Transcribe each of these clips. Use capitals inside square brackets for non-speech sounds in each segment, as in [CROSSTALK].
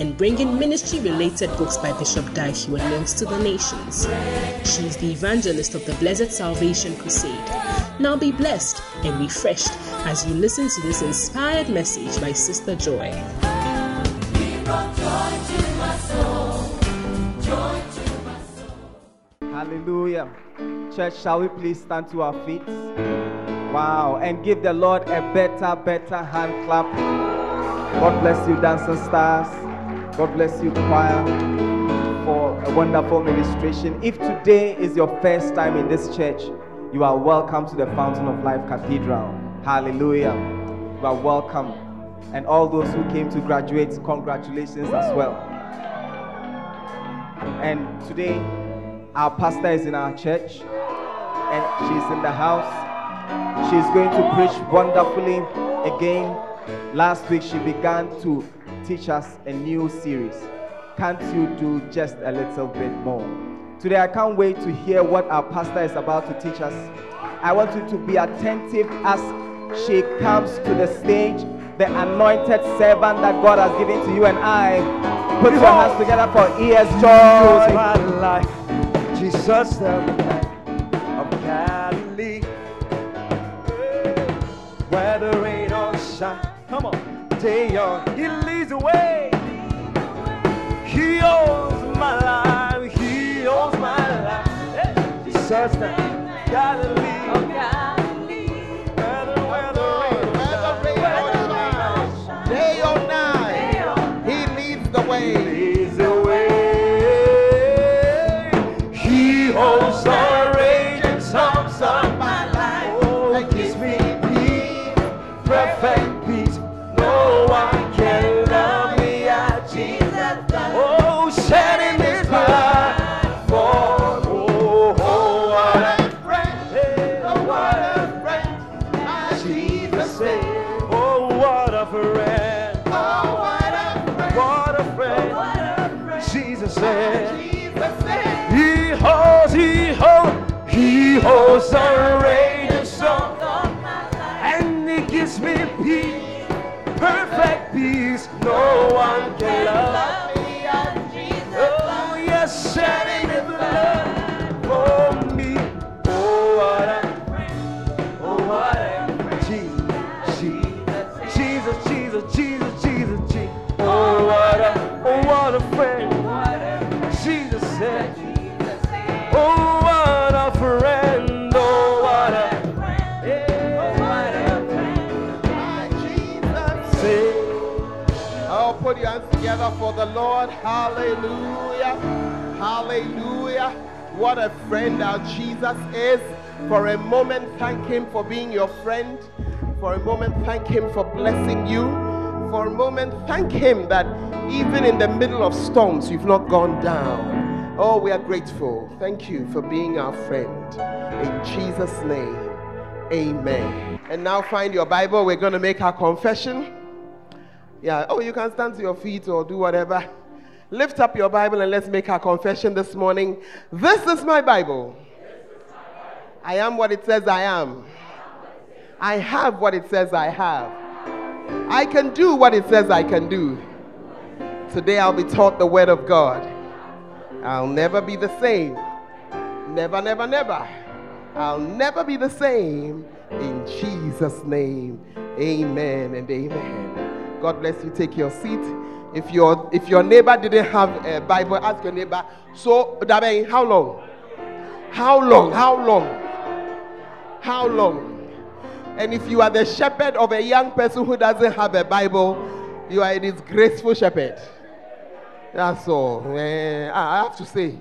and bringing ministry related books by Bishop Heward Mills to the nations. She is the evangelist of the Blessed Salvation Crusade. Now be blessed and refreshed as you listen to this inspired message by Sister Joy. Hallelujah. Church, shall we please stand to our feet? Wow. And give the Lord a better, better hand clap. God bless you, dancing stars. God bless you, choir, for a wonderful ministration. If today is your first time in this church, you are welcome to the Fountain of Life Cathedral. Hallelujah. You are welcome. And all those who came to graduate, congratulations as well. And today, our pastor is in our church and she's in the house. She's going to preach wonderfully again. Last week, she began to teach us a new series. Can't you do just a little bit more? Today, I can't wait to hear what our pastor is about to teach us. I want you to be attentive as she comes to the stage, the anointed servant that God has given to you and I. Put your hands together for E.S. Joy. my life, Jesus come on, day or he leads the way. He owns my life, he owns my life. Hey, Jesus the Galilee. Whether, together for the Lord. Hallelujah. Hallelujah. What a friend our Jesus is. For a moment, thank Him for being your friend. For a moment, thank Him for blessing you. For a moment, thank Him that even in the middle of storms, you've not gone down. Oh, we are grateful. Thank you for being our friend. In Jesus' name, amen. And now find your Bible. We're going to make our confession. Yeah. Oh, you can stand to your feet or do whatever. Lift up your Bible and let's make our confession this morning. This is my Bible. I am what it says I am. I have what it says I have. I can do what it says I can do. Today I'll be taught the Word of God. I'll never be the same. Never, never, never. I'll never be the same. In Jesus' name, amen and amen. God bless you. Take your seat. If your if your neighbor didn't have a Bible, ask your neighbor. So, how long? How long? How long? How long? And if you are the shepherd of a young person who doesn't have a Bible, you are a disgraceful shepherd. That's all. Eh, I have to say.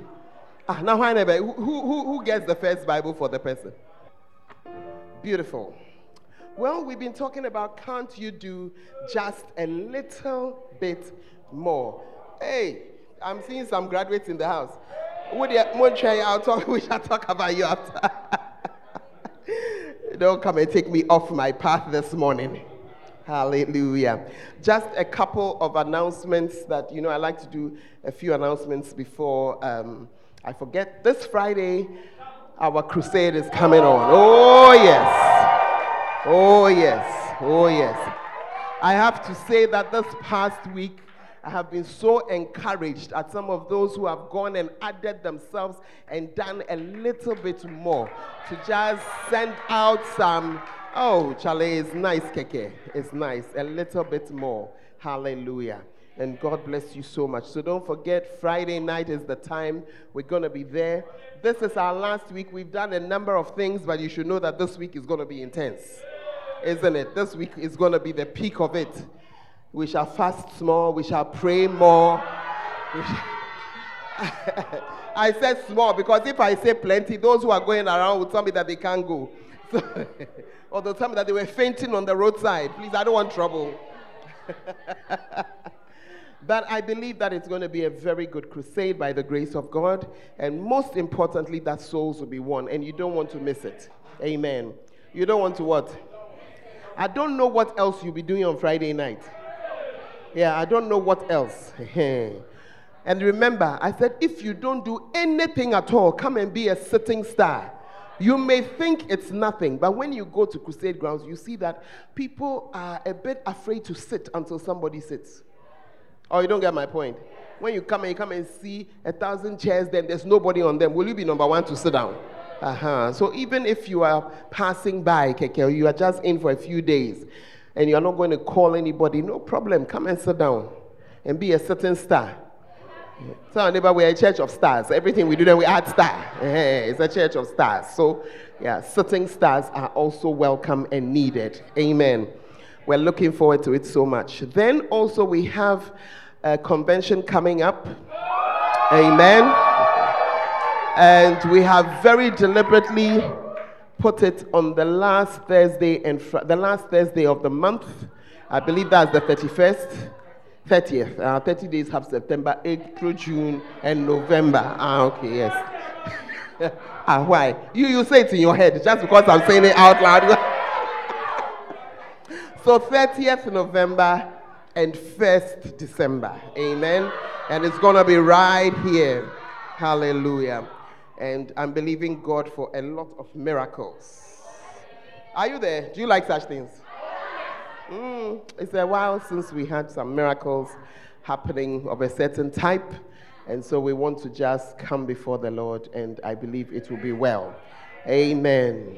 Ah, now, who, who, who gets the first Bible for the person? Beautiful. Well, we've been talking about can't you do just a little bit more. Hey, I'm seeing some graduates in the house. Would you, I'll talk, [LAUGHS] we shall talk about you after. [LAUGHS] Don't come and take me off my path this morning. Hallelujah. Just a couple of announcements that, you know, I like to do a few announcements before um, I forget. This Friday, our crusade is coming on. Oh, yes. Oh, yes. Oh, yes. I have to say that this past week, I have been so encouraged at some of those who have gone and added themselves and done a little bit more to just send out some. Oh, Charlie, it's nice, Keke. It's nice. A little bit more. Hallelujah. And God bless you so much. So don't forget, Friday night is the time we're going to be there. This is our last week. We've done a number of things, but you should know that this week is going to be intense. Isn't it? This week is going to be the peak of it. We shall fast small. We shall pray more. [LAUGHS] I said small because if I say plenty, those who are going around will tell me that they can't go. So, [LAUGHS] or they'll tell me that they were fainting on the roadside. Please, I don't want trouble. [LAUGHS] but I believe that it's going to be a very good crusade by the grace of God. And most importantly, that souls will be won. And you don't want to miss it. Amen. You don't want to what? I don't know what else you'll be doing on Friday night. Yeah, I don't know what else. [LAUGHS] and remember, I said, if you don't do anything at all, come and be a sitting star. You may think it's nothing, but when you go to crusade grounds, you see that people are a bit afraid to sit until somebody sits. Oh, you don't get my point? When you come and you come and see a thousand chairs, then there's nobody on them. Will you be number one to sit down? Uh-huh. So even if you are passing by, Keke, you are just in for a few days, and you're not going to call anybody, no problem. Come and sit down and be a certain star. Tell our neighbor we're a church of stars. Everything we do, then we add star. It's a church of stars. So, yeah, certain stars are also welcome and needed. Amen. We're looking forward to it so much. Then also we have a convention coming up. Amen. And we have very deliberately put it on the last Thursday and fr- the last Thursday of the month. I believe that's the 31st, 30th. Uh, 30 days have September, April, June, and November. Ah, okay, yes. [LAUGHS] ah, why? You, you say it in your head just because I'm saying it out loud. [LAUGHS] so 30th November and 1st December. Amen. And it's to be right here. Hallelujah and I'm believing God for a lot of miracles. Are you there? Do you like such things? Mm, it's a while since we had some miracles happening of a certain type, and so we want to just come before the Lord, and I believe it will be well. Amen.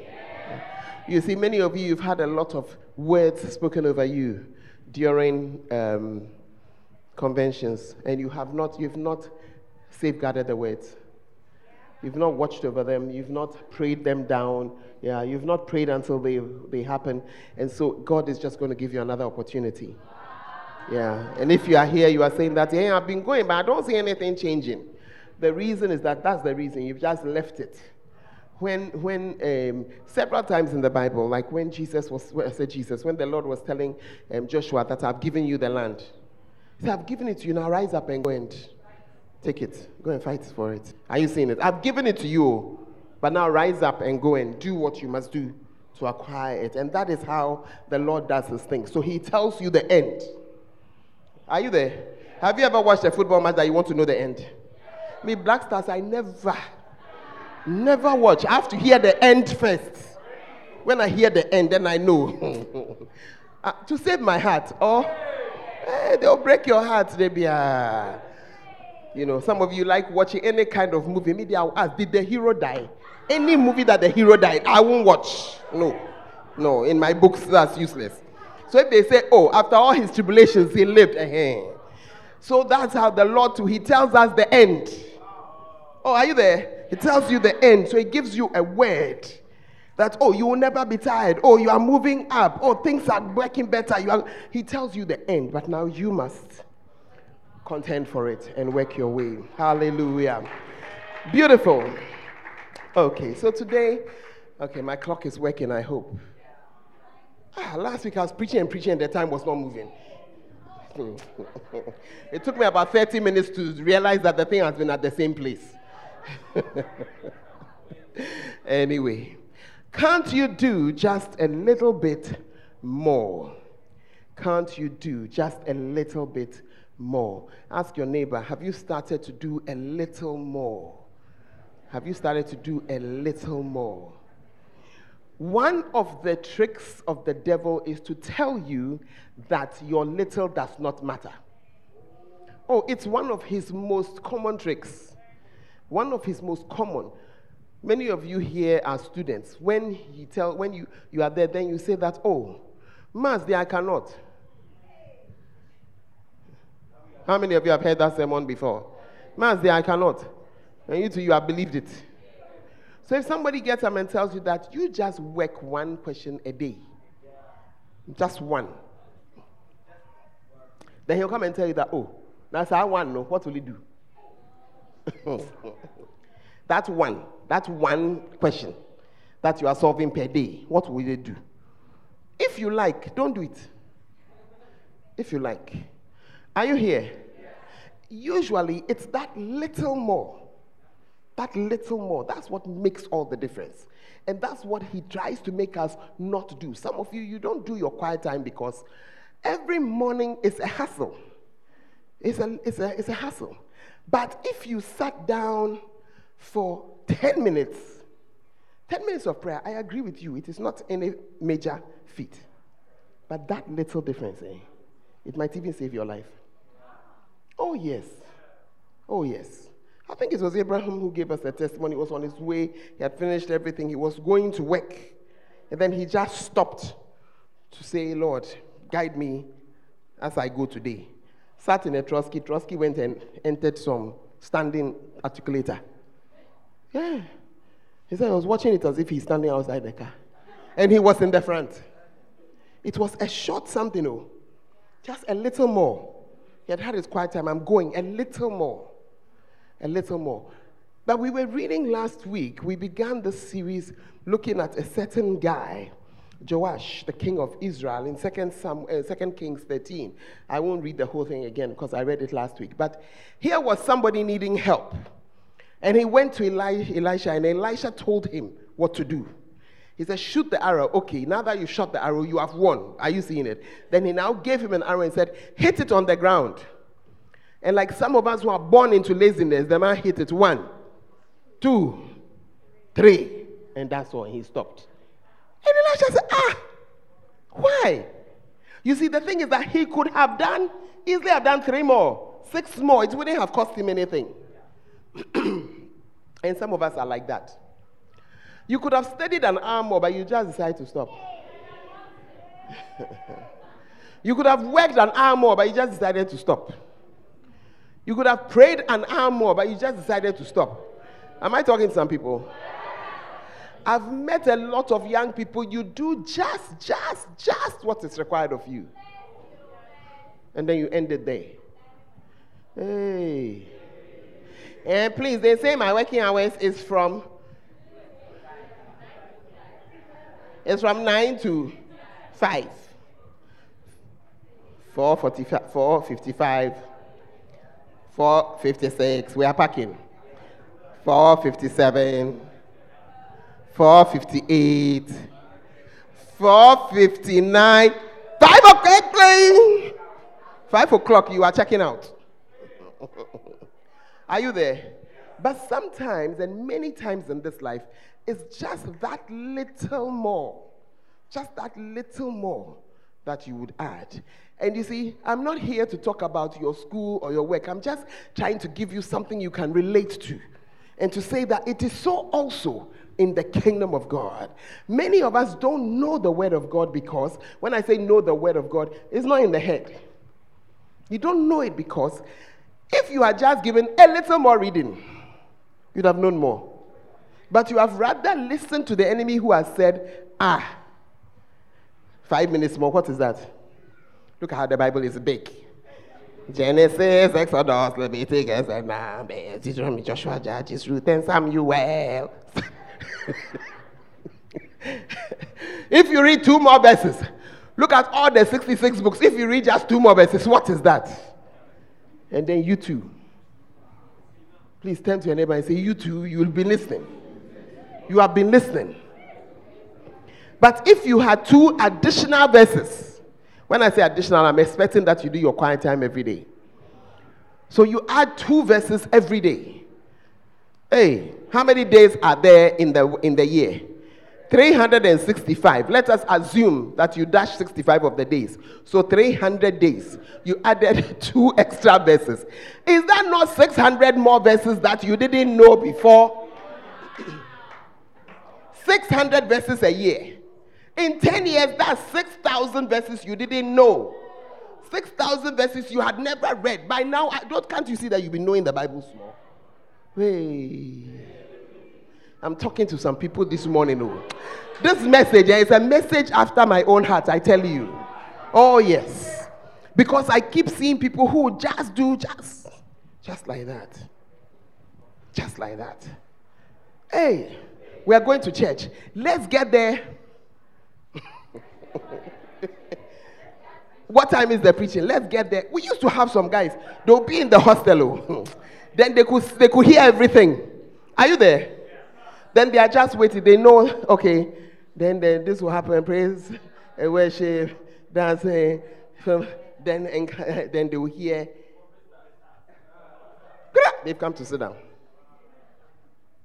You see, many of you, you've had a lot of words spoken over you during um, conventions, and you have not, you've not safeguarded the words. You've not watched over them. You've not prayed them down. Yeah, you've not prayed until they, they happen. And so God is just going to give you another opportunity. Yeah. And if you are here, you are saying that, yeah, I've been going, but I don't see anything changing. The reason is that that's the reason. You've just left it. When, when um, several times in the Bible, like when Jesus was, I said Jesus, when the Lord was telling um, Joshua that I've given you the land, he said, I've given it to you, now rise up and go and Take it. Go and fight for it. Are you seeing it? I've given it to you, but now rise up and go and do what you must do to acquire it. And that is how the Lord does his thing. So he tells you the end. Are you there? Have you ever watched a football match that you want to know the end? Me, Black Stars, I never, never watch. I have to hear the end first. When I hear the end, then I know. uh, [LAUGHS] to save my heart. Or, oh, they'll break your heart, they be. Uh, you know, some of you like watching any kind of movie. Maybe I'll ask, did the hero die? Any movie that the hero died, I won't watch. No. No, in my books, that's useless. So if they say, oh, after all his tribulations, he lived, uh-huh. So that's how the Lord, too, he tells us the end. Oh, are you there? He tells you the end. So he gives you a word that, oh, you will never be tired. Oh, you are moving up. Oh, things are working better. You are, he tells you the end, but now you must contend for it and work your way. Hallelujah. Beautiful. Okay, so today, okay, my clock is working, I hope. Ah, last week I was preaching and preaching and the time was not moving. [LAUGHS] it took me about 30 minutes to realize that the thing has been at the same place. [LAUGHS] anyway, can't you do just a little bit more? Can't you do just a little bit more? Ask your neighbor, have you started to do a little more? Have you started to do a little more? One of the tricks of the devil is to tell you that your little does not matter. Oh, it's one of his most common tricks. One of his most common. Many of you here are students. When he tell when you, you are there, then you say that, oh, mass I cannot. How many of you have heard that sermon before? Mass there I cannot. And you too, you have believed it. So if somebody gets up and tells you that you just work one question a day, just one, then he'll come and tell you that, oh, that's our one, no, what will he do? [LAUGHS] that one, that one question that you are solving per day, what will they do? If you like, don't do it. If you like. Are you here? Usually, it's that little more that little more, that's what makes all the difference. And that's what he tries to make us not do. Some of you, you don't do your quiet time because every morning is a hassle. It's a, it's a, it's a hassle. But if you sat down for 10 minutes, 10 minutes of prayer, I agree with you, it is not any major feat. But that little difference, eh, it might even save your life. Oh, yes. Oh, yes. I think it was Abraham who gave us the testimony. He was on his way, he had finished everything, he was going to work. And then he just stopped to say, Lord, guide me as I go today. Sat in a Trusky. Trusky went and entered some standing articulator. Yeah. He said, I was watching it as if he's standing outside the car. And he was in the front. It was a short something, oh. Just a little more. He had had his quiet time. I'm going a little more a little more. But we were reading last week, we began this series looking at a certain guy, Joash, the king of Israel, in 2 Sam, uh, 2 Kings 13. I won't read the whole thing again because I read it last week. But here was somebody needing help. And he went to Eli- Elisha, and Elisha told him what to do. He said, Shoot the arrow. Okay, now that you shot the arrow, you have won. Are you seeing it? Then he now gave him an arrow and said, Hit it on the ground. And like some of us who are born into laziness, the man hit it one, two, three, and that's all. He stopped. And Elisha said, Ah, why? You see, the thing is that he could have done, easily have done three more, six more. It wouldn't have cost him anything. [CLEARS THROAT] and some of us are like that. You could have studied an hour more, but you just decided to stop. [LAUGHS] you could have worked an hour more, but you just decided to stop. You could have prayed an hour more, but you just decided to stop. Am I talking to some people? I've met a lot of young people, you do just, just, just what is required of you. And then you end it there. Hey. And please, they say my working hours is from it's from 9 to 5. 445, 455. 456, we are packing. 457, 458, 459, 5 o'clock. 5 o'clock, you are checking out. [LAUGHS] are you there? But sometimes, and many times in this life, it's just that little more. Just that little more that you would add. And you see, I'm not here to talk about your school or your work. I'm just trying to give you something you can relate to and to say that it is so also in the kingdom of God. Many of us don't know the word of God because when I say know the word of God, it's not in the head. You don't know it because if you had just given a little more reading, you'd have known more. But you have rather listened to the enemy who has said, ah, five minutes more, what is that? Look at how the Bible is big. Genesis, Exodus, Leviticus, and Numbers, Deuteronomy, Joshua, Judges, Ruth, and Samuel. [LAUGHS] if you read two more verses, Look at all the 66 books. If you read just two more verses, what is that? And then you too. Please turn to your neighbor and say, You too, you'll be listening. You have been listening. But if you had two additional verses, when I say additional, I'm expecting that you do your quiet time every day. So you add two verses every day. Hey, how many days are there in the, in the year? 365. Let us assume that you dash 65 of the days. So 300 days. You added [LAUGHS] two extra verses. Is that not 600 more verses that you didn't know before? 600 verses a year. In 10 years, that's 6,000 verses you didn't know. 6,000 verses you had never read. By now, I don't, can't you see that you've been knowing the Bible small? Hey. I'm talking to some people this morning. Oh. This message eh, is a message after my own heart, I tell you. Oh, yes. Because I keep seeing people who just do just, just like that. Just like that. Hey, we are going to church. Let's get there. [LAUGHS] what time is the preaching? Let's get there. We used to have some guys, they'll be in the hostel. Oh. [LAUGHS] then they could, they could hear everything. Are you there? Then they are just waiting. They know, okay, then, then this will happen. Praise, and worship, dancing. Then, and, [LAUGHS] then they will hear. They've come to sit down.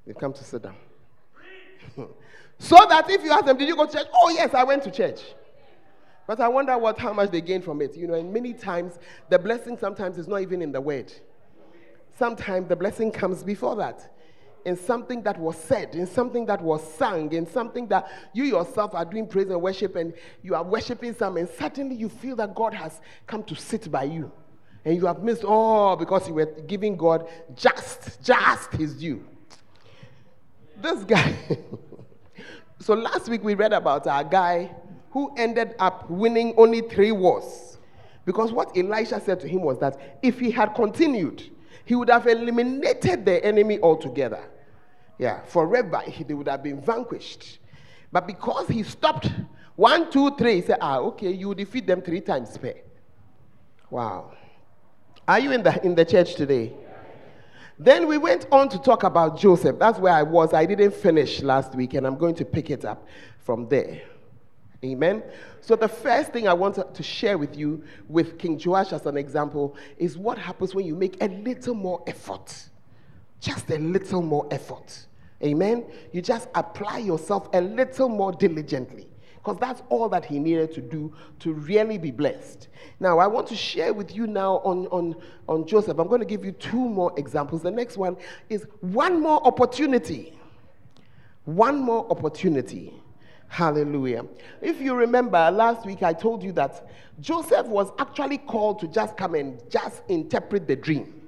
They've come to sit down. So that if you ask them, Did you go to church? Oh, yes, I went to church. But I wonder what how much they gain from it. You know, and many times the blessing sometimes is not even in the word. Sometimes the blessing comes before that in something that was said, in something that was sung, in something that you yourself are doing praise and worship, and you are worshiping some, and suddenly you feel that God has come to sit by you. And you have missed all because you were giving God just, just his due. This guy. [LAUGHS] so last week we read about a guy who ended up winning only three wars. Because what Elisha said to him was that if he had continued, he would have eliminated the enemy altogether. Yeah, forever he, they would have been vanquished. But because he stopped one, two, three, he said, ah, okay, you defeat them three times per. Wow. Are you in the, in the church today? Then we went on to talk about Joseph. That's where I was. I didn't finish last week, and I'm going to pick it up from there. Amen. So, the first thing I want to share with you, with King Joash as an example, is what happens when you make a little more effort. Just a little more effort. Amen. You just apply yourself a little more diligently because that's all that he needed to do to really be blessed. Now, I want to share with you now on, on, on Joseph. I'm going to give you two more examples. The next one is one more opportunity. One more opportunity. Hallelujah. If you remember last week, I told you that Joseph was actually called to just come and just interpret the dream.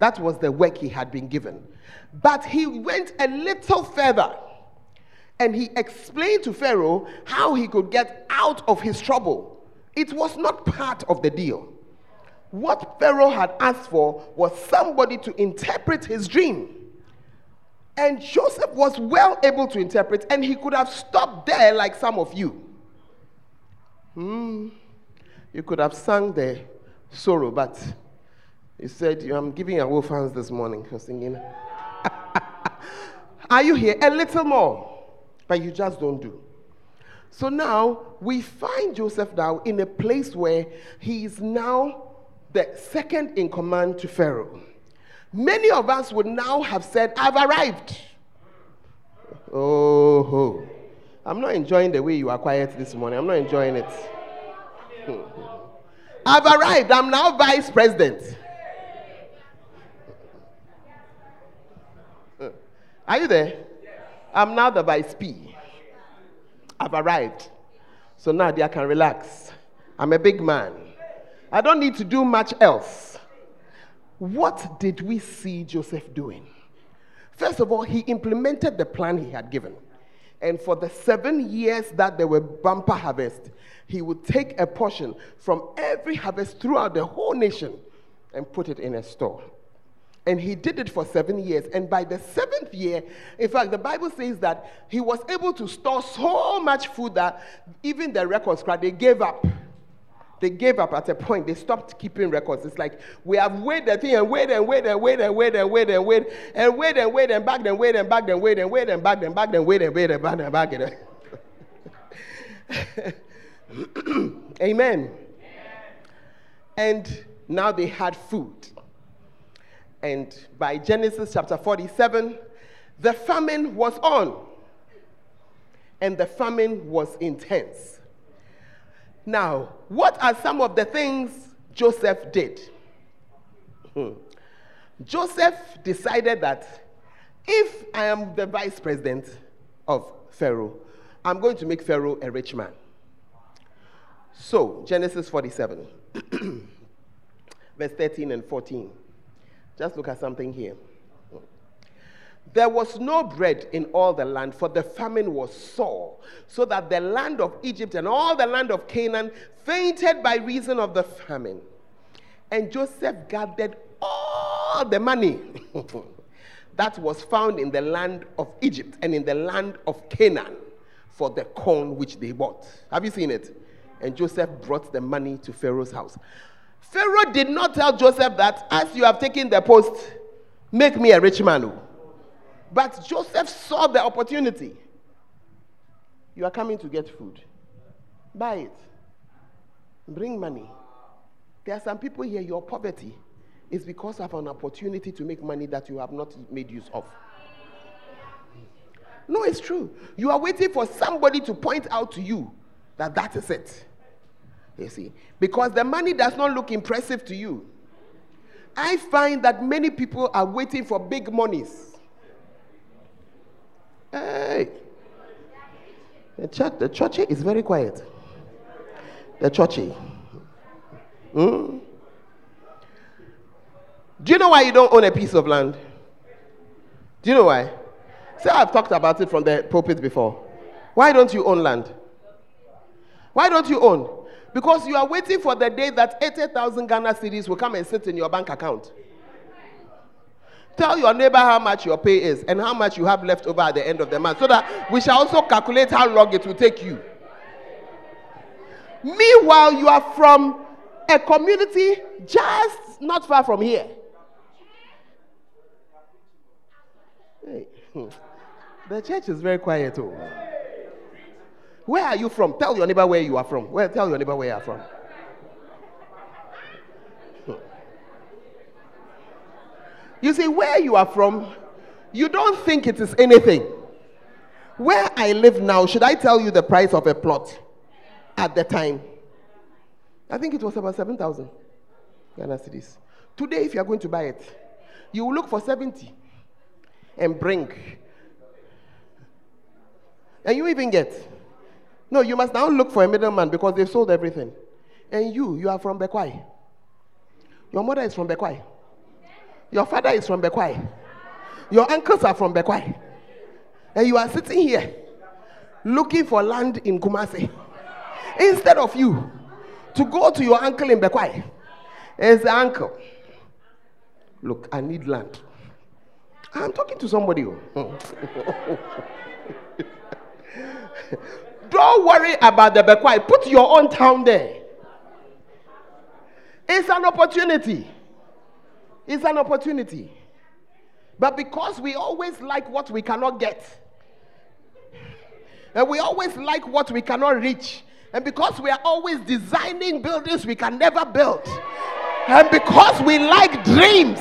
That was the work he had been given. But he went a little further and he explained to Pharaoh how he could get out of his trouble. It was not part of the deal. What Pharaoh had asked for was somebody to interpret his dream. And Joseph was well able to interpret, and he could have stopped there like some of you. Hmm. You could have sung the sorrow, but he said, I'm giving away fans this morning for singing. [LAUGHS] Are you here? A little more, but you just don't do. So now we find Joseph now in a place where he is now the second in command to Pharaoh. Many of us would now have said, I've arrived. Oh, I'm not enjoying the way you are quiet this morning. I'm not enjoying it. [LAUGHS] I've arrived. I'm now vice president. [LAUGHS] Are you there? I'm now the vice P. I've arrived. So now I can relax. I'm a big man. I don't need to do much else. What did we see Joseph doing? First of all, he implemented the plan he had given. And for the seven years that there were bumper harvest, he would take a portion from every harvest throughout the whole nation and put it in a store. And he did it for seven years. And by the seventh year, in fact, the Bible says that he was able to store so much food that even the records, they gave up. They gave up at a point. They stopped keeping records. It's like we have weighed the thing and weighed and weighed and weighed and weighed and weighed and weighed and weighed and weighed and back and weighed and back and weighed and weighed and back and back and weighed and weighed and back and back and Amen. And now they had food. And by Genesis chapter 47, the famine was on. And the famine was intense. Now, what are some of the things Joseph did? Hmm. Joseph decided that if I am the vice president of Pharaoh, I'm going to make Pharaoh a rich man. So, Genesis 47, [CLEARS THROAT] verse 13 and 14. Just look at something here. There was no bread in all the land, for the famine was sore, so that the land of Egypt and all the land of Canaan fainted by reason of the famine. And Joseph gathered all the money [LAUGHS] that was found in the land of Egypt and in the land of Canaan for the corn which they bought. Have you seen it? And Joseph brought the money to Pharaoh's house. Pharaoh did not tell Joseph that as you have taken the post, make me a rich man. Oh. But Joseph saw the opportunity. You are coming to get food. Buy it. Bring money. There are some people here, your poverty is because of an opportunity to make money that you have not made use of. No, it's true. You are waiting for somebody to point out to you that that is it. You see, because the money does not look impressive to you. I find that many people are waiting for big monies. Hey, the church, the church is very quiet. The church. Hmm? Do you know why you don't own a piece of land? Do you know why? Say, I've talked about it from the pulpit before. Why don't you own land? Why don't you own? Because you are waiting for the day that 80,000 Ghana cedis will come and sit in your bank account. Tell your neighbor how much your pay is and how much you have left over at the end of the month so that we shall also calculate how long it will take you. Meanwhile, you are from a community just not far from here. Hey. Hmm. The church is very quiet. Oh. Where are you from? Tell your neighbor where you are from. Where, tell your neighbor where you are from. You see, where you are from, you don't think it is anything. Where I live now, should I tell you the price of a plot at the time? I think it was about 7,000 Ghana cedis. Today, if you are going to buy it, you will look for 70 and bring. And you even get no, you must now look for a middleman because they've sold everything. And you, you are from Bekwai. Your mother is from Bekwai. Your father is from Bekwai. Your uncles are from Bekwai. And you are sitting here looking for land in Kumasi. Instead of you to go to your uncle in Bekwai and say, Uncle, look, I need land. I'm talking to somebody. Oh. [LAUGHS] [LAUGHS] Don't worry about the Bekwai. Put your own town there. It's an opportunity. It's an opportunity. But because we always like what we cannot get, [LAUGHS] and we always like what we cannot reach, and because we are always designing buildings we can never build, and because we like dreams,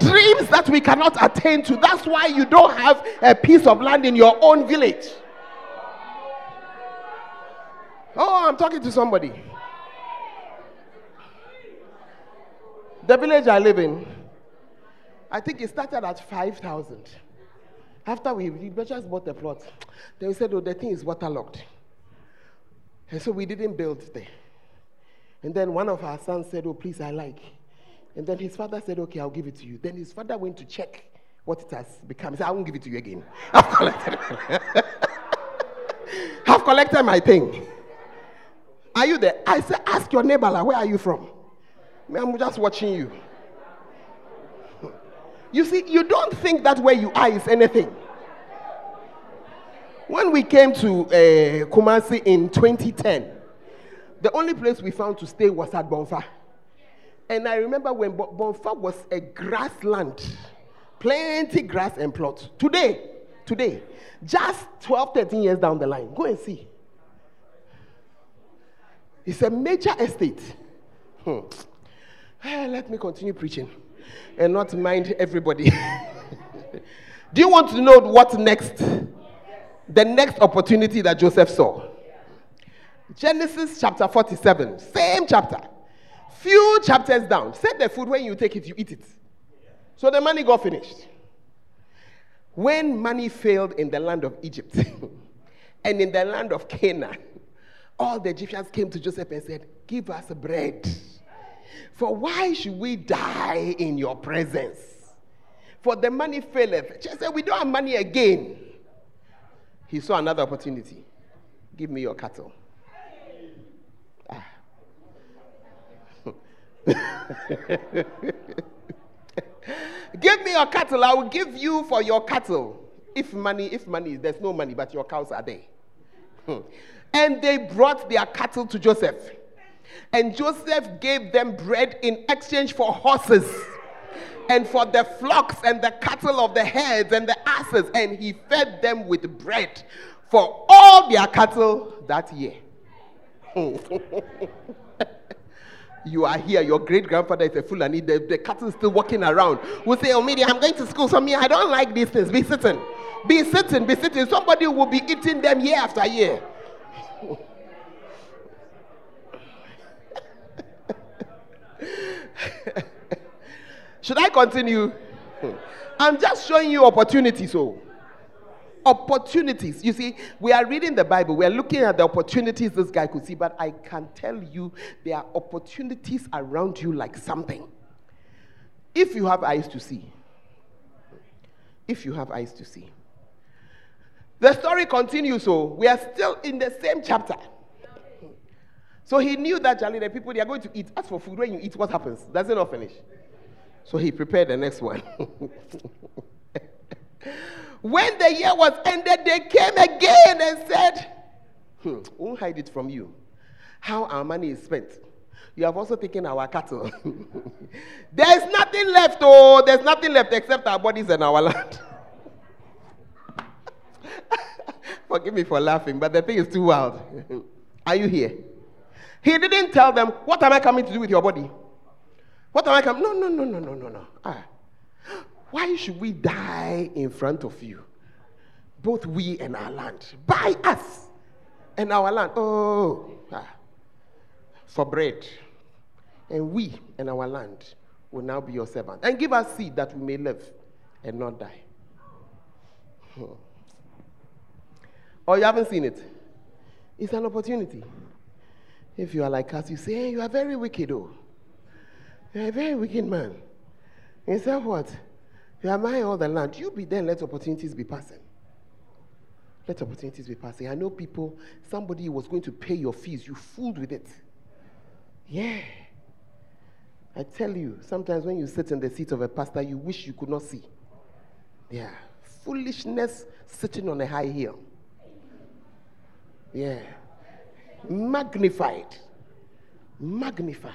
dreams that we cannot attain to, that's why you don't have a piece of land in your own village. Oh, I'm talking to somebody. The village I live in, I think it started at 5,000. After we, we just bought the plot, they said, oh, the thing is waterlogged. And so we didn't build there. And then one of our sons said, oh, please, I like. And then his father said, okay, I'll give it to you. Then his father went to check what it has become. He said, I won't give it to you again. [LAUGHS] I've collected, [LAUGHS] I've collected my thing. Are you there? I said, ask your neighbor, like, where are you from? I'm just watching you. [LAUGHS] You see, you don't think that where you are is anything. When we came to uh, Kumasi in 2010, the only place we found to stay was at Bonfa. And I remember when Bonfa was a grassland, plenty grass and plots. Today, today, just 12, 13 years down the line, go and see. It's a major estate. Hmm. Let me continue preaching and not mind everybody. [LAUGHS] Do you want to know what next? The next opportunity that Joseph saw. Genesis chapter 47, same chapter. Few chapters down. Set the food when you take it, you eat it. So the money got finished. When money failed in the land of Egypt [LAUGHS] and in the land of Canaan, all the Egyptians came to Joseph and said, Give us bread. For why should we die in your presence? For the money faileth. Just said, We don't have money again. He saw another opportunity. Give me your cattle. Ah. [LAUGHS] give me your cattle. I will give you for your cattle. If money, if money, there's no money, but your cows are there. And they brought their cattle to Joseph. And Joseph gave them bread in exchange for horses and for the flocks and the cattle of the herds and the asses. And he fed them with bread for all their cattle that year. [LAUGHS] you are here, your great grandfather is a fool, and the, the cattle is still walking around. We say, Oh, media, I'm going to school, so me, I don't like these things. Be sitting, be sitting, be sitting. Somebody will be eating them year after year. [LAUGHS] Should I continue? Hmm. I'm just showing you opportunities. So, oh. opportunities. You see, we are reading the Bible, we are looking at the opportunities this guy could see, but I can tell you there are opportunities around you like something. If you have eyes to see, if you have eyes to see. The story continues, so we are still in the same chapter. So he knew that, Charlie, the people they are going to eat. As for food, when you eat, what happens? Does it not finish? So he prepared the next one. [LAUGHS] when the year was ended, they came again and said, hmm, Won't hide it from you how our money is spent. You have also taken our cattle. [LAUGHS] there's nothing left, oh, there's nothing left except our bodies and our land. [LAUGHS] Forgive me for laughing, but the thing is too wild. [LAUGHS] Are you here? He didn't tell them, What am I coming to do with your body? What am I coming? No, no, no, no, no, no, no. Ah. Why should we die in front of you? Both we and our land. By us and our land. Oh, ah. for bread. And we and our land will now be your servant. And give us seed that we may live and not die. Hmm. Oh, you haven't seen it? It's an opportunity. If you are like us, you say, hey, you are very wicked, oh. You're a very wicked man. He said, what? You are mine all the land. You be there, let opportunities be passing. Let opportunities be passing. I know people, somebody was going to pay your fees. You fooled with it. Yeah. I tell you, sometimes when you sit in the seat of a pastor, you wish you could not see. Yeah. Foolishness sitting on a high hill. Yeah. Magnified. Magnified.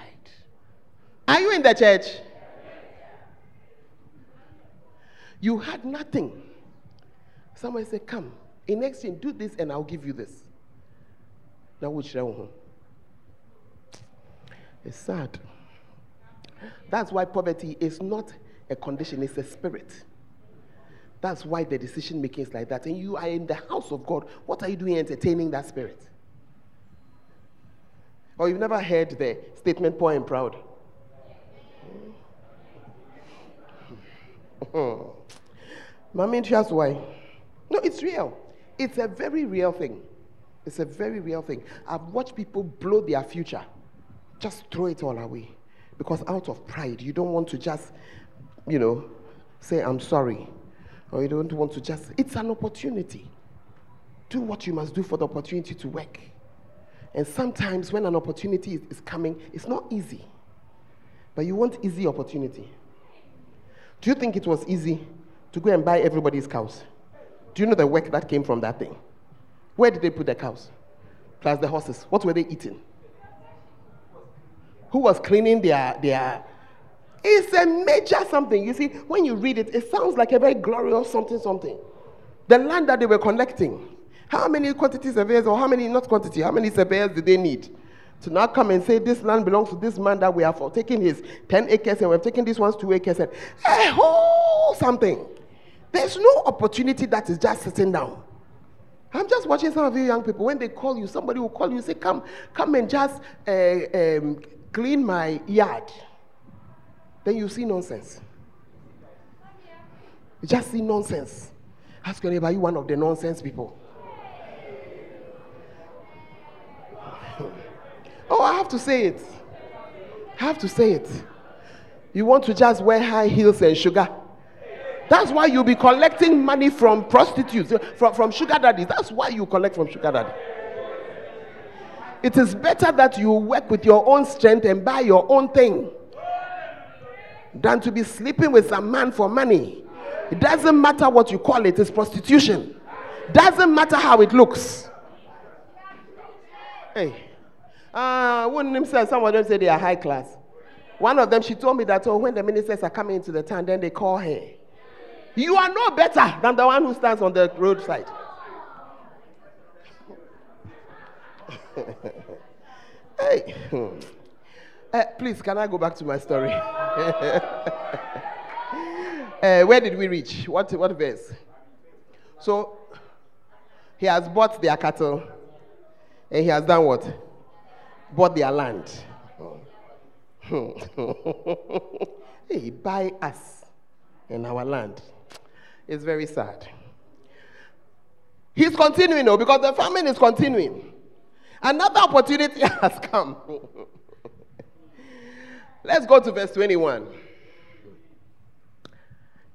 Are you in the church? You had nothing. Somebody said, Come, in exchange, do this and I'll give you this. Now, which It's sad. That's why poverty is not a condition, it's a spirit. That's why the decision making is like that. And you are in the house of God. What are you doing entertaining that spirit? Or you've never heard the statement poor and proud. Hmm. Hmm. Mommy, just why? No, it's real. It's a very real thing. It's a very real thing. I've watched people blow their future, just throw it all away. Because out of pride, you don't want to just, you know, say, I'm sorry or you don't want to just, it's an opportunity. Do what you must do for the opportunity to work. And sometimes when an opportunity is, is coming, it's not easy. But you want easy opportunity. Do you think it was easy to go and buy everybody's cows? Do you know the work that came from that thing? Where did they put the cows? Plus the horses. What were they eating? Who was cleaning their, their. It's a major something. You see, when you read it, it sounds like a very glorious something, something. The land that they were collecting. How many quantity surveyors, or how many, not quantity, how many surveyors did they need? To now come and say this land belongs to this man that we have taken his 10 acres and we've taken this one's 2 acres and a whole something. There's no opportunity that is just sitting down. I'm just watching some of you young people. When they call you, somebody will call you say, Come, come and just uh, um, clean my yard. Then you see nonsense. You just see nonsense. Ask your neighbor, you one of the nonsense people? [LAUGHS] oh, I have to say it. I have to say it. You want to just wear high heels and sugar? That's why you'll be collecting money from prostitutes, from, from sugar daddies. That's why you collect from sugar daddy. It is better that you work with your own strength and buy your own thing than to be sleeping with some man for money. It doesn't matter what you call it, it's prostitution. Doesn't matter how it looks. Hey. Uh, of them some of them say they are high class. One of them, she told me that oh, when the ministers are coming into the town, then they call her. You are no better than the one who stands on the roadside. [LAUGHS] hey. Uh, please, can I go back to my story? uh, [LAUGHS] where did we reach? What, what verse? So, he has bought their cattle and he has done what? Bought their land. [LAUGHS] he buy us in our land. It's very sad. He's continuing though, because the famine is continuing. Another opportunity [LAUGHS] has come. Let's go to verse 21.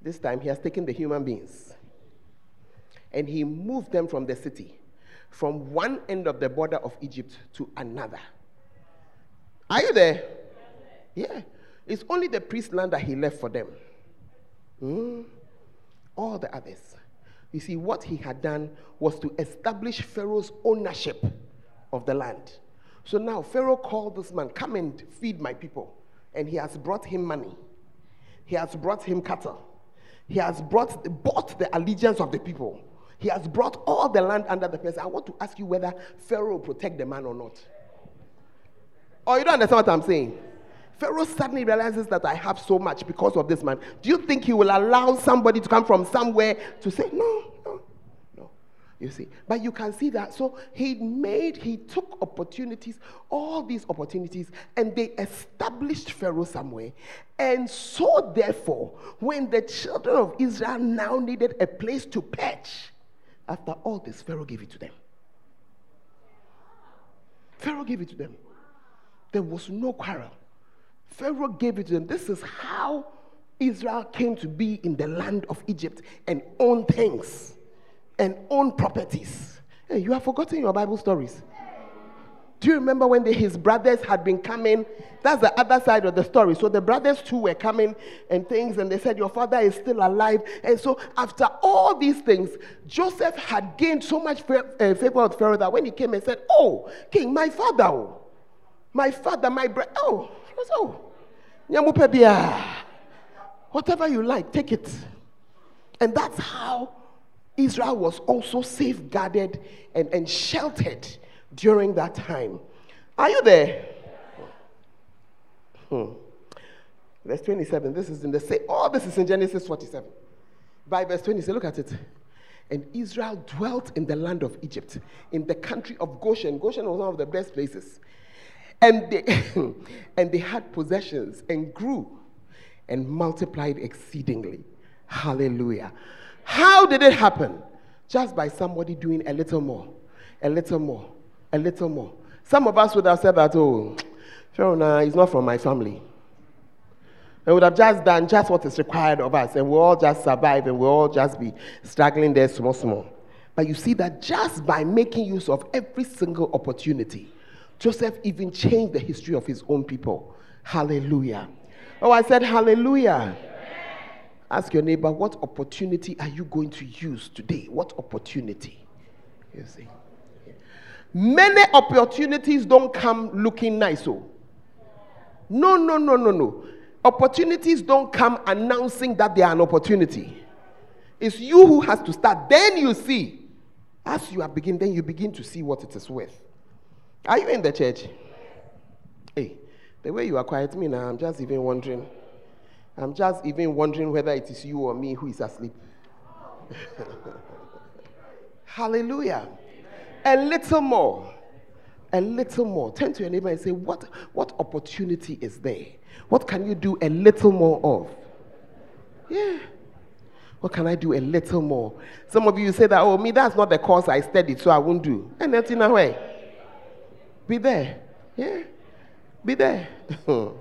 This time he has taken the human beings and he moved them from the city, from one end of the border of Egypt to another. Are you there? Yeah. It's only the priest land that he left for them. Mm all the others. You see, what he had done was to establish Pharaoh's ownership of the land. So now Pharaoh called this man, Come and feed my people. And he has brought him money, he has brought him cattle, he has brought, bought the allegiance of the people. He has brought all the land under the person. I want to ask you whether Pharaoh will protect the man or not. Oh, you don't understand what I'm saying? Pharaoh suddenly realizes that I have so much because of this man. Do you think he will allow somebody to come from somewhere to say, no? You see, but you can see that. So he made, he took opportunities, all these opportunities, and they established Pharaoh somewhere. And so, therefore, when the children of Israel now needed a place to perch, after all this, Pharaoh gave it to them. Pharaoh gave it to them. There was no quarrel. Pharaoh gave it to them. This is how Israel came to be in the land of Egypt and own things and own properties. Hey, you have forgotten your Bible stories. Do you remember when the, his brothers had been coming? That's the other side of the story. So the brothers too were coming and things, and they said, Your father is still alive. And so, after all these things, Joseph had gained so much uh, favor with Pharaoh that when he came and said, Oh, king, my father, oh, my father, my brother, oh, so, whatever you like, take it. And that's how Israel was also safeguarded and, and sheltered during that time. Are you there? Hmm. Verse 27. This is in the same. All this is in Genesis 47. By verse 27, look at it. And Israel dwelt in the land of Egypt, in the country of Goshen. Goshen was one of the best places. And they, [LAUGHS] and they had possessions and grew and multiplied exceedingly. Hallelujah. How did it happen? Just by somebody doing a little more, a little more, a little more. Some of us would have said that, oh, Pharaoh is not from my family. And would have just done just what is required of us, and we'll all just survive and we'll all just be struggling there small, small. But you see that just by making use of every single opportunity, Joseph even changed the history of his own people. Hallelujah. Oh, I said hallelujah. Ask your neighbor, what opportunity are you going to use today? What opportunity? You see. Many opportunities don't come looking nice. Oh. No, no, no, no, no. Opportunities don't come announcing that they are an opportunity. It's you who has to start. Then you see. As you are beginning, then you begin to see what it is worth. Are you in the church? Hey, the way you are quiet me now, I'm just even wondering. I'm just even wondering whether it is you or me who is asleep. [LAUGHS] Hallelujah. A little more. A little more. Turn to your neighbor and say, what, what opportunity is there? What can you do a little more of? Yeah. What can I do a little more? Some of you say that, oh, me, that's not the course I studied, so I won't do. And that's in a way. Be there. Yeah. Be there. [LAUGHS]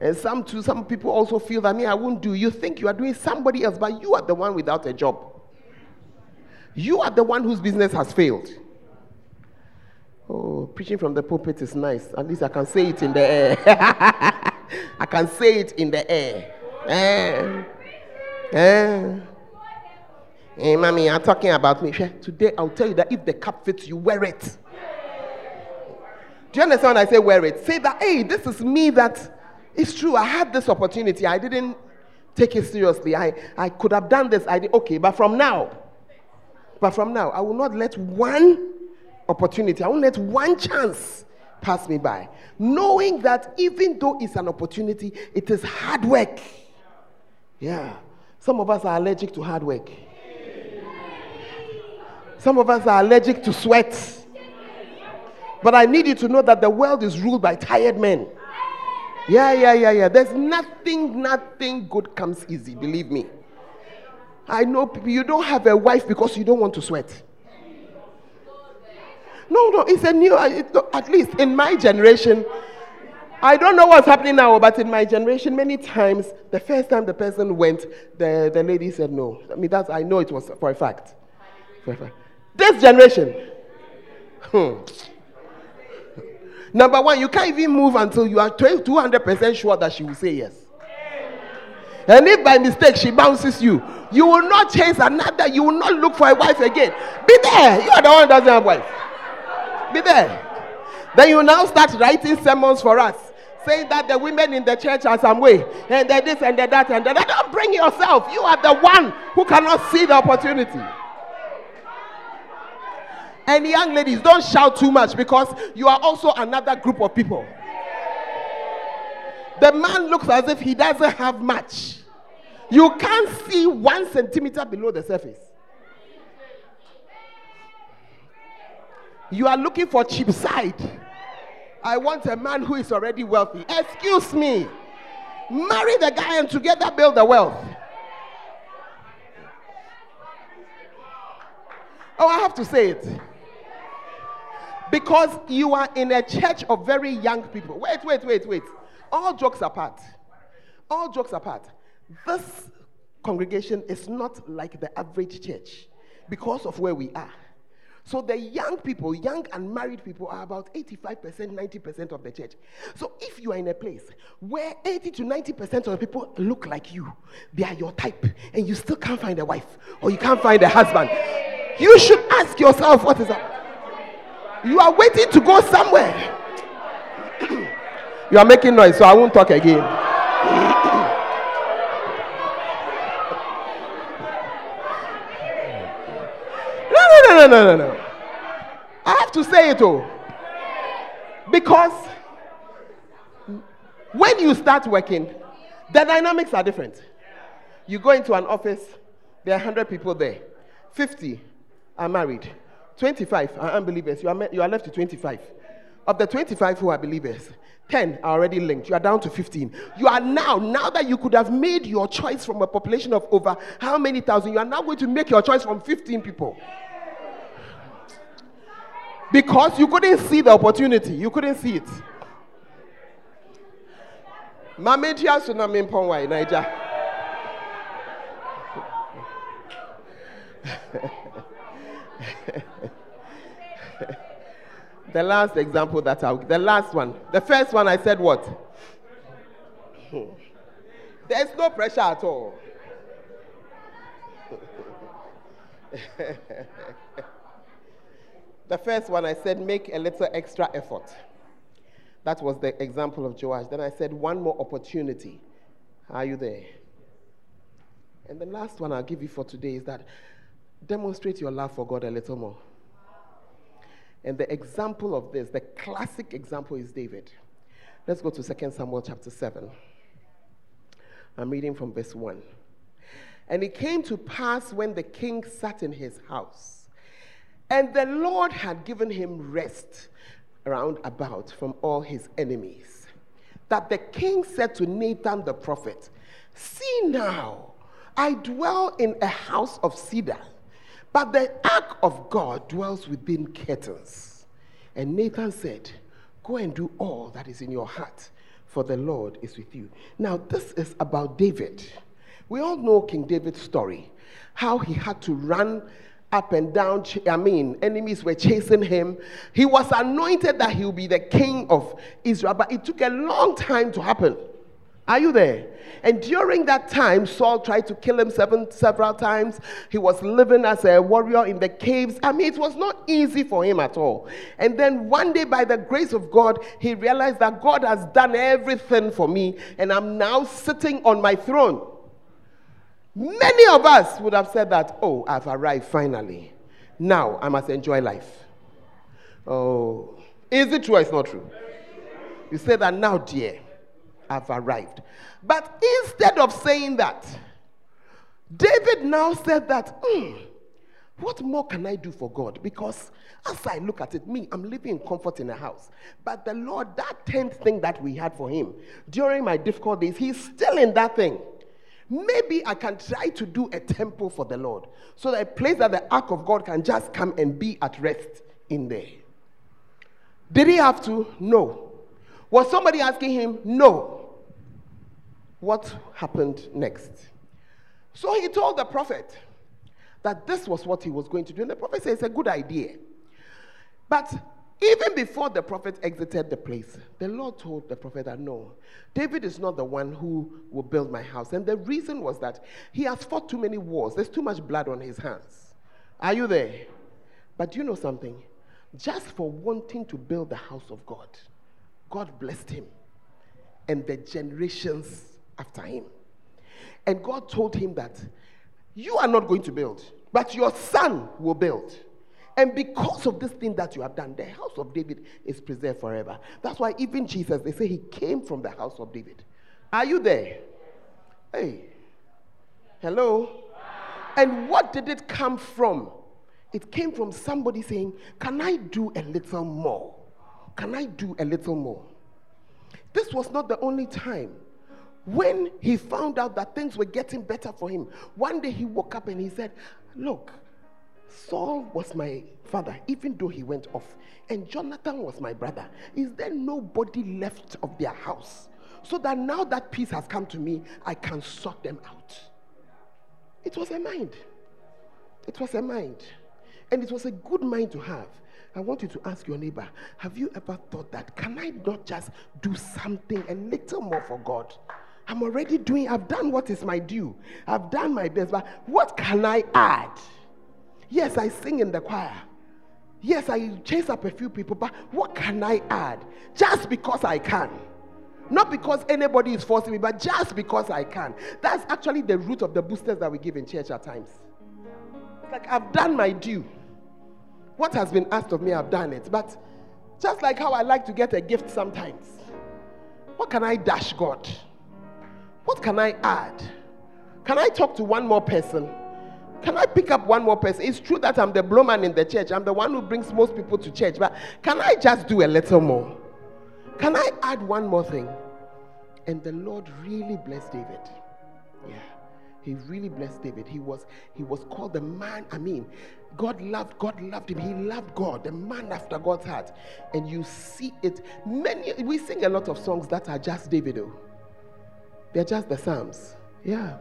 and some too, some people also feel that me, I won't do. You think you are doing somebody else, but you are the one without a job. You are the one whose business has failed. Oh, preaching from the pulpit is nice. At least I can say it in the air. [LAUGHS] I can say it in the air. Eh. Eh. Hey, mommy, you're talking about me. Today, I'll tell you that if the cap fits you, wear it. Do you understand when I say wear it? Say that, hey, this is me that it's true. I had this opportunity. I didn't take it seriously. I, I could have done this. I did, okay, but from now, but from now, I will not let one opportunity, I won't let one chance pass me by. Knowing that even though it's an opportunity, it is hard work. Yeah. Some of us are allergic to hard work. Some of us are allergic to sweat. But I need you to know that the world is ruled by tired men. Yeah, yeah, yeah, yeah. There's nothing, nothing good comes easy, believe me. I know people, you don't have a wife because you don't want to sweat. No, no, it's a new, at least in my generation, I don't know what's happening now, but in my generation, many times, the first time the person went, the, the lady said no. I mean, that's, I know it was for a fact. For a fact. This generation, hmm. Number one, you can't even move until you are 200% sure that she will say yes. And if by mistake she bounces you, you will not chase another, you will not look for a wife again. Be there. You are the one who doesn't have wife. Be there. Then you now start writing sermons for us, saying that the women in the church are some way, and that this and that, that and that. Don't bring yourself. You are the one who cannot see the opportunity. And young ladies, don't shout too much because you are also another group of people. The man looks as if he doesn't have much. You can't see one centimeter below the surface. You are looking for cheap side. I want a man who is already wealthy. Excuse me. Marry the guy and together build the wealth. Oh, I have to say it. Because you are in a church of very young people. Wait, wait, wait, wait. All jokes apart. All jokes apart. This congregation is not like the average church because of where we are. So the young people, young and married people, are about 85%, 90% of the church. So if you are in a place where 80 to 90% of the people look like you, they are your type, and you still can't find a wife or you can't find a husband, you should ask yourself what is up. You are waiting to go somewhere. you are making noise, so I won't talk again. no, no, no, no, no. no. I have to say it all. Because when you start working, the dynamics are different. You go into an office, there are 100 people there. 50 are married. 25 are unbelievers. You are, you are left to 25. Of the 25 who are believers, 10 are already linked. You are down to 15. You are now, now that you could have made your choice from a population of over how many thousand, you are now going to make your choice from 15 people. Because you couldn't see the opportunity, you couldn't see it. Mamedia tsunami Pongwai, Niger. [LAUGHS] [LAUGHS] the last example that I'll the last one. The first one I said what? [LAUGHS] There's no pressure at all. [LAUGHS] the first one I said, make a little extra effort. That was the example of Joash. Then I said, one more opportunity. Are you there? And the last one I'll give you for today is that demonstrate your love for God a little more. And the example of this, the classic example is David. Let's go to 2 Samuel chapter 7. I'm reading from verse 1. And it came to pass when the king sat in his house, and the Lord had given him rest round about from all his enemies, that the king said to Nathan the prophet, See now, I dwell in a house of cedar, but the ark of God dwells within curtains. And Nathan said, Go and do all that is in your heart, for the Lord is with you. Now, this is about David. We all know King David's story, how he had to run up and down. I mean, enemies were chasing him. He was anointed that he would be the king of Israel, but it took a long time to happen. Are you there? And during that time, Saul tried to kill him seven, several times. He was living as a warrior in the caves. I mean, it was not easy for him at all. And then one day, by the grace of God, he realized that God has done everything for me, and I'm now sitting on my throne. Many of us would have said that, oh, I've arrived finally. Now I must enjoy life. Oh, is it true or it's not true? You say that now, dear, I've arrived. But instead of saying that, David now said that, "Hmm, what more can I do for God? Because as I look at it, me, I'm living in comfort in a house. But the Lord, that tenth thing that we had for him during my difficult days, he's still in that thing. Maybe I can try to do a temple for the Lord so that a place that the ark of God can just come and be at rest in there. Did he have to? No. Was somebody asking him? No. What happened next? So he told the prophet that this was what he was going to do. And the prophet said, It's a good idea. But even before the prophet exited the place, the Lord told the prophet that no, David is not the one who will build my house. And the reason was that he has fought too many wars, there's too much blood on his hands. Are you there? But you know something? Just for wanting to build the house of God, God blessed him and the generations after him. And God told him that you are not going to build, but your son will build. And because of this thing that you have done, the house of David is preserved forever. That's why even Jesus, they say he came from the house of David. Are you there? Hey. Hello? And what did it come from? It came from somebody saying, Can I do a little more? Can I do a little more? This was not the only time. When he found out that things were getting better for him, one day he woke up and he said, Look, Saul was my father, even though he went off, and Jonathan was my brother. Is there nobody left of their house? So that now that peace has come to me, I can sort them out. It was a mind. It was a mind. And it was a good mind to have. I want you to ask your neighbor, have you ever thought that, can I not just do something a little more for God? I'm already doing, I've done what is my due. I've done my best, but what can I add? Yes, I sing in the choir. Yes, I chase up a few people, but what can I add? Just because I can. Not because anybody is forcing me, but just because I can. That's actually the root of the boosters that we give in church at times. It's like I've done my due. What has been asked of me, I've done it. But just like how I like to get a gift sometimes, what can I dash God? What can I add? Can I talk to one more person? Can I pick up one more person? It's true that I'm the blowman in the church. I'm the one who brings most people to church. But can I just do a little more? Can I add one more thing? And the Lord really blessed David. Yeah. He really blessed David. He was he was called the man. I mean, God loved God loved him. He loved God, the man after God's heart. And you see it. Many we sing a lot of songs that are just David. Oh. They're just the Psalms. Yeah.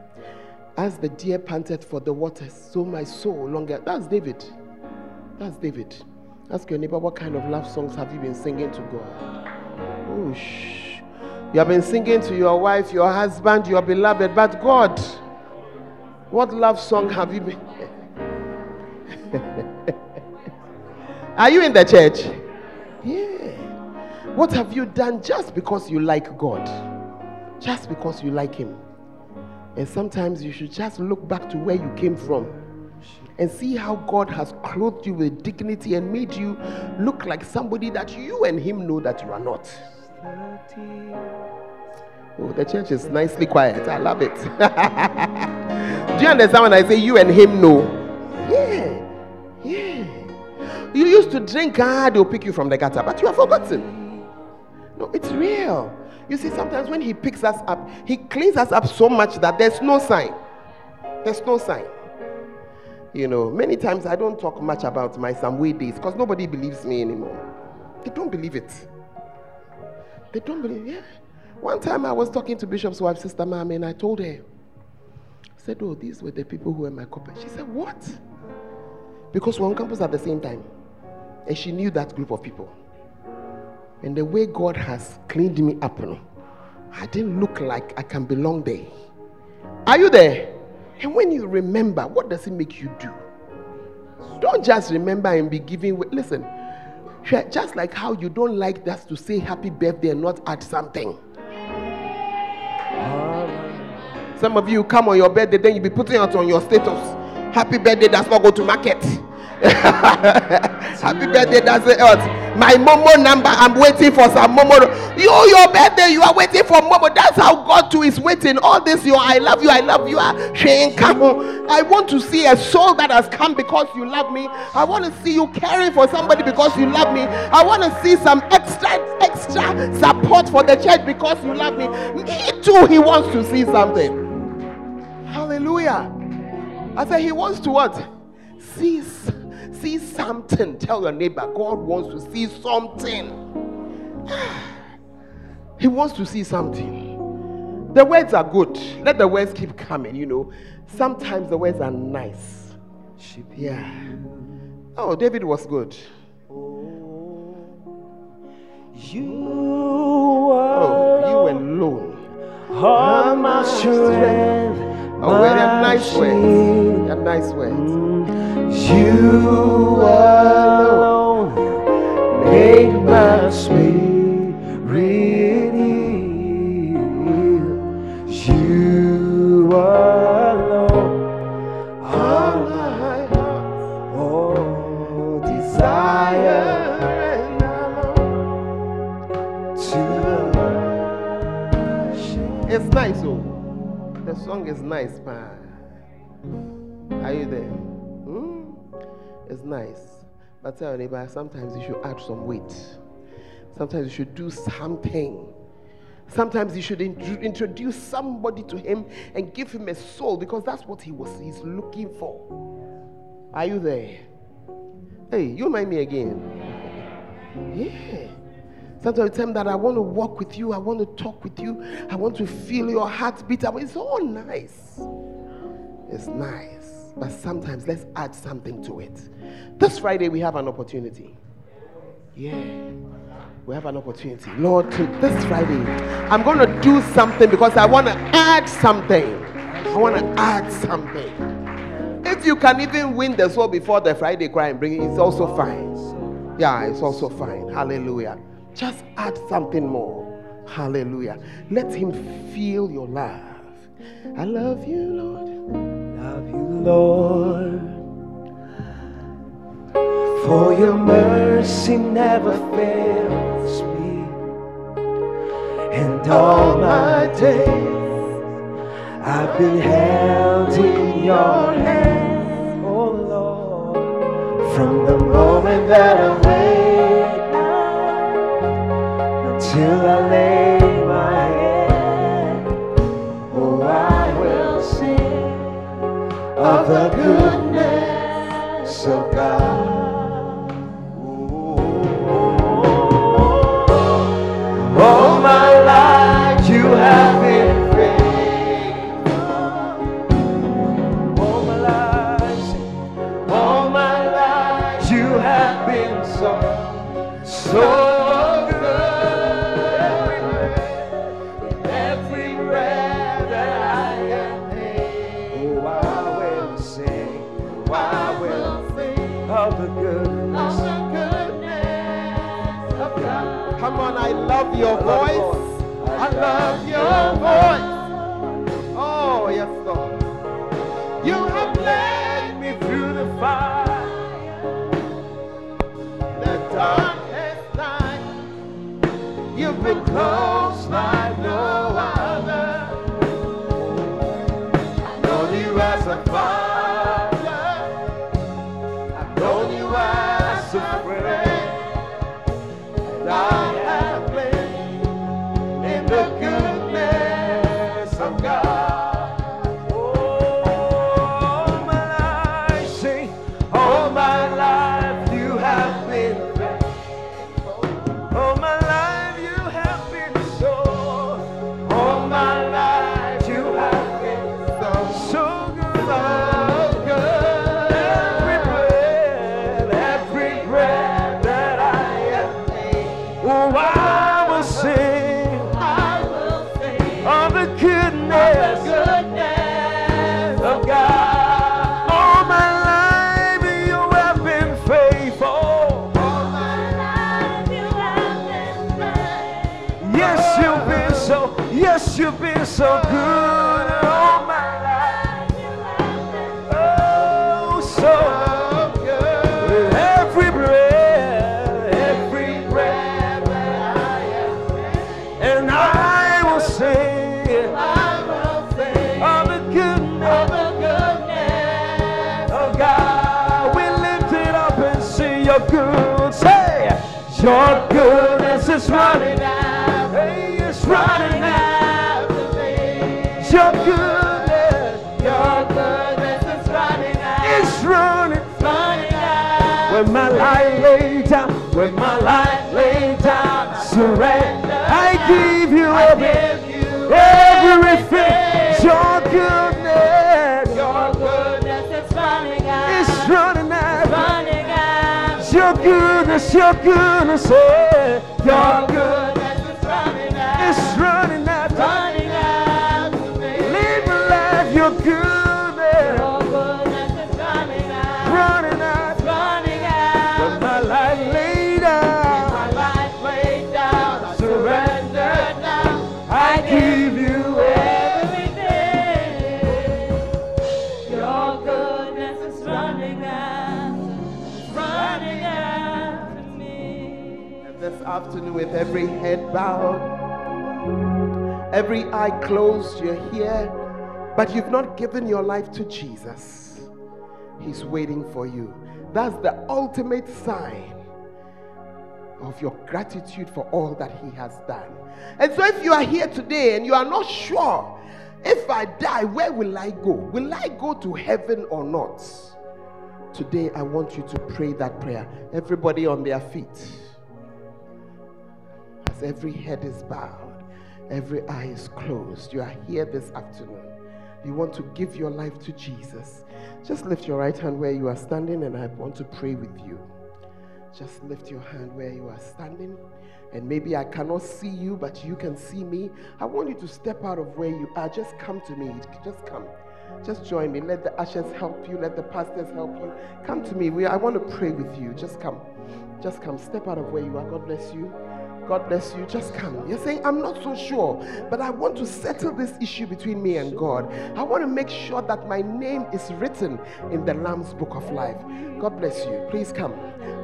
As the deer panted for the waters, so my soul longer. That's David. That's David. Ask your neighbor, what kind of love songs have you been singing to God? Oh. You have been singing to your wife, your husband, your beloved, but God, what love song have you been? [LAUGHS] Are you in the church? Yeah. What have you done just because you like God? Just because you like Him. And sometimes you should just look back to where you came from and see how God has clothed you with dignity and made you look like somebody that you and Him know that you are not. Oh, the church is nicely quiet. I love it. [LAUGHS] Do you understand when I say you and Him know? Yeah. Yeah. You used to drink, ah, they'll pick you from the gutter, but you have forgotten. No, it's real. You see, sometimes when He picks us up, He cleans us up so much that there's no sign. There's no sign. You know, many times I don't talk much about my Samwe days because nobody believes me anymore. They don't believe it. They don't believe. Yeah. One time I was talking to Bishop's wife, Sister Mama, and I told her, I said, Oh, these were the people who were my couple. She said, What? Because we're on campus at the same time. And she knew that group of people. And the way God has cleaned me up, I didn't look like I can belong there. Are you there? And when you remember, what does it make you do? Don't just remember and be giving. Listen, just like how you don't like us to say happy birthday and not add something. Some of you come on your birthday, then you be putting out on your status. Happy birthday does not go to market. [LAUGHS] Happy birthday does it. My Momo number, I'm waiting for some Momo. You, your birthday, you are waiting for Momo. That's how God too is waiting. All this, your I love you, I love you. Ah, I want to see a soul that has come because you love me. I want to see you caring for somebody because you love me. I want to see some extra, extra support for the church because you love me. Me too, he wants to see something. Hallelujah. I said, He wants to what? See, see something. Tell your neighbor, God wants to see something. [SIGHS] He wants to see something. The words are good. Let the words keep coming, you know. Sometimes the words are nice. Yeah. Oh, David was good. You Oh, you alone. are my strength. Oh, very nice words. A nice words. You alone make my spirit Song is nice, man. Are you there? Hmm? It's nice. But tell your neighbor, sometimes you should add some weight. Sometimes you should do something. Sometimes you should intro- introduce somebody to him and give him a soul because that's what he was he's looking for. Are you there? Hey, you mind me again? Yeah. Sometimes I tell him that I want to walk with you, I want to talk with you, I want to feel your heartbeat. It's all nice. It's nice. But sometimes let's add something to it. This Friday we have an opportunity. Yeah. We have an opportunity. Lord, this Friday, I'm going to do something because I want to add something. I want to add something. If you can even win the soul before the Friday cry and bring it, it's also fine. Yeah, it's also fine. Hallelujah. Just add something more. Hallelujah. Let him feel your love. I love you, Lord. love you, Lord. For your mercy never fails me, and all my days I've been held in your hand, oh Lord. From the moment that I wake until I lay my head, oh, I will sing of the goodness of God. Love your voice. I love your voice. Oh, yes, Lord. You have led me through the fire, the darkest night. You've been close goodness, your every head bowed, every eye closed, you're here, but you've not given your life to Jesus. He's waiting for you. That's the ultimate sign of your gratitude for all that He has done. And so, if you are here today and you are not sure, if I die, where will I go? Will I go to heaven or not? Today, I want you to pray that prayer. Everybody on their feet. Every head is bowed, every eye is closed. You are here this afternoon. You want to give your life to Jesus. Just lift your right hand where you are standing, and I want to pray with you. Just lift your hand where you are standing. And maybe I cannot see you, but you can see me. I want you to step out of where you are. Just come to me. Just come. Just join me. Let the ushers help you. Let the pastors help you. Come to me. We, I want to pray with you. Just come. Just come. Step out of where you are. God bless you. God bless you. Just come. You're saying, I'm not so sure, but I want to settle this issue between me and God. I want to make sure that my name is written in the Lamb's book of life. God bless you. Please come.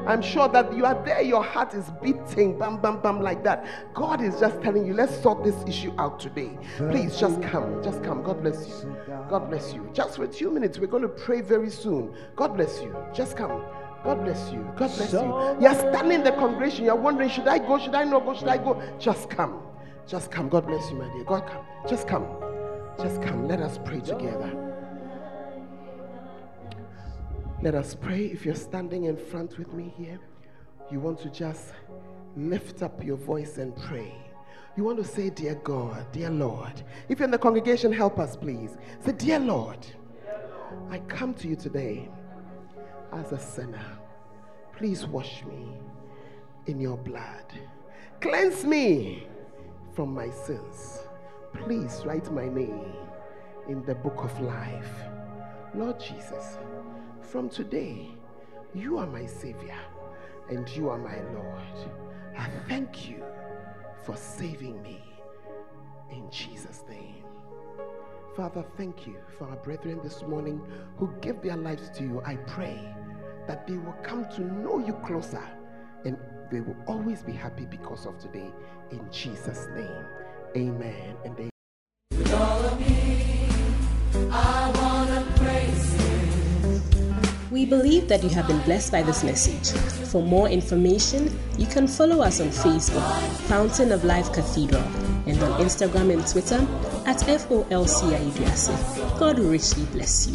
I'm sure that you are there, your heart is beating, bam, bam, bam, like that. God is just telling you, let's sort this issue out today. Please just come. Just come. God bless you. God bless you. Just for few minutes, we're going to pray very soon. God bless you. Just come. God bless you. God bless you. You're standing in the congregation. You're wondering, should I go? Should I not go? Should I go? Just come. Just come. God bless you, my dear. God come. Just come. Just come. Let us pray together. Let us pray. If you're standing in front with me here, you want to just lift up your voice and pray. You want to say, Dear God, dear Lord. If you're in the congregation, help us, please. Say, Dear Lord, I come to you today as a sinner. Please wash me in your blood. Cleanse me from my sins. Please write my name in the book of life. Lord Jesus, from today, you are my Savior and you are my Lord. I thank you for saving me. In Jesus' name. Father, thank you for our brethren this morning who give their lives to you. I pray that they will come to know you closer and they will always be happy because of today. In Jesus' name, amen and amen. We believe that you have been blessed by this message. For more information, you can follow us on Facebook, Fountain of Life Cathedral, and on Instagram and Twitter at FOLCIUDASI. God richly bless you.